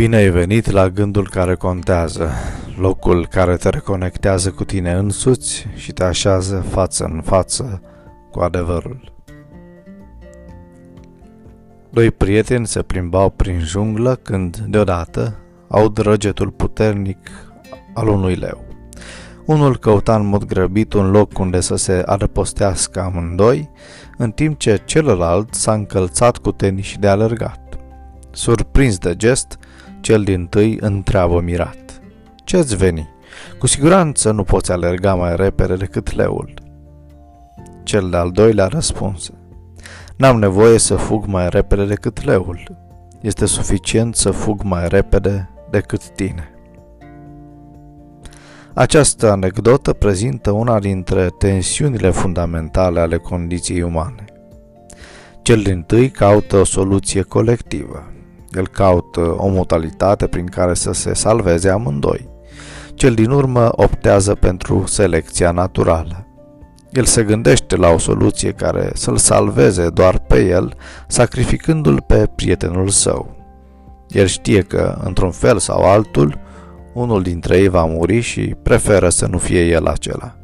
Bine ai venit la gândul care contează, locul care te reconectează cu tine însuți și te așează față în față cu adevărul. Doi prieteni se plimbau prin junglă când, deodată, aud răgetul puternic al unui leu. Unul căuta în mod grăbit un loc unde să se adăpostească amândoi, în timp ce celălalt s-a încălțat cu tenis de alergat. Surprins de gest, cel din tâi întreabă mirat. Ce-ți veni? Cu siguranță nu poți alerga mai repede decât leul. Cel de-al doilea răspunse. N-am nevoie să fug mai repede decât leul. Este suficient să fug mai repede decât tine. Această anecdotă prezintă una dintre tensiunile fundamentale ale condiției umane. Cel din tâi caută o soluție colectivă. El caută o modalitate prin care să se salveze amândoi. Cel din urmă optează pentru selecția naturală. El se gândește la o soluție care să-l salveze doar pe el, sacrificându-l pe prietenul său. El știe că, într-un fel sau altul, unul dintre ei va muri și preferă să nu fie el acela.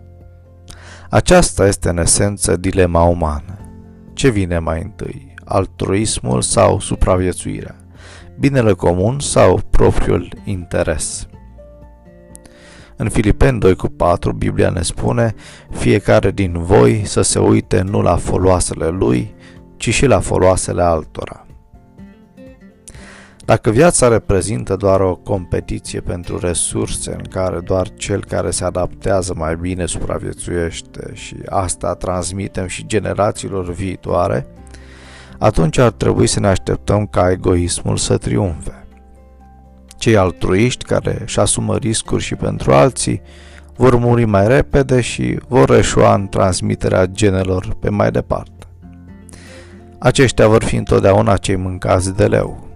Aceasta este în esență dilema umană. Ce vine mai întâi, altruismul sau supraviețuirea? Binele comun sau propriul interes? În Filipeni 2 cu 4, Biblia ne spune, fiecare din voi să se uite nu la foloasele lui, ci și la foloasele altora. Dacă viața reprezintă doar o competiție pentru resurse în care doar cel care se adaptează mai bine supraviețuiește și asta transmitem și generațiilor viitoare, atunci ar trebui să ne așteptăm ca egoismul să triumfe. Cei altruiști care își asumă riscuri și pentru alții vor muri mai repede și vor reșua în transmiterea genelor pe mai departe. Aceștia vor fi întotdeauna cei mâncați de leu,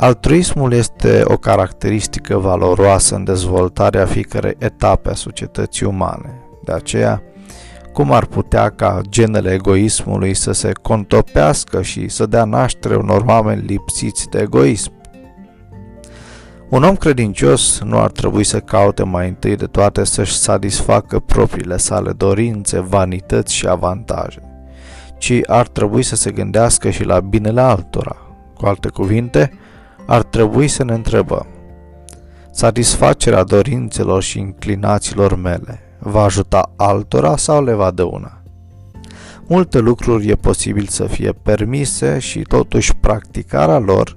Altruismul este o caracteristică valoroasă în dezvoltarea fiecărei etape a societății umane. De aceea, cum ar putea ca genele egoismului să se contopească și să dea naștere unor oameni lipsiți de egoism? Un om credincios nu ar trebui să caute mai întâi de toate să-și satisfacă propriile sale dorințe, vanități și avantaje, ci ar trebui să se gândească și la binele altora. Cu alte cuvinte, ar trebui să ne întrebăm. Satisfacerea dorințelor și inclinațiilor mele va ajuta altora sau le va dăuna? Multe lucruri e posibil să fie permise și totuși practicarea lor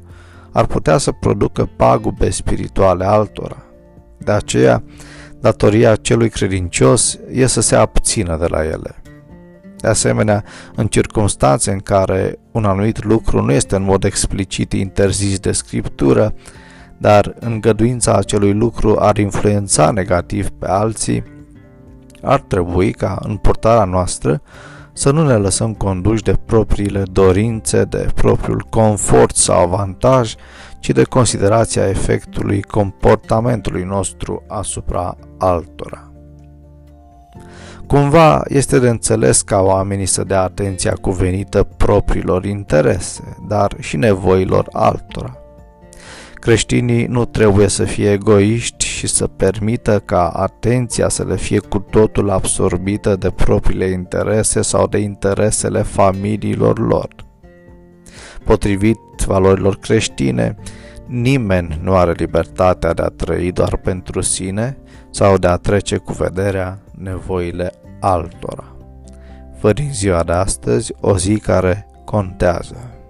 ar putea să producă pagube spirituale altora. De aceea, datoria celui credincios e să se abțină de la ele. De asemenea, în circunstanțe în care un anumit lucru nu este în mod explicit interzis de scriptură, dar îngăduința acelui lucru ar influența negativ pe alții, ar trebui ca în portarea noastră să nu ne lăsăm conduși de propriile dorințe, de propriul confort sau avantaj, ci de considerația efectului comportamentului nostru asupra altora. Cumva este de înțeles ca oamenii să dea atenția cuvenită propriilor interese, dar și nevoilor altora. Creștinii nu trebuie să fie egoiști și să permită ca atenția să le fie cu totul absorbită de propriile interese sau de interesele familiilor lor. Potrivit valorilor creștine, nimeni nu are libertatea de a trăi doar pentru sine sau de a trece cu vederea nevoile altora. Fă din ziua de astăzi o zi care contează.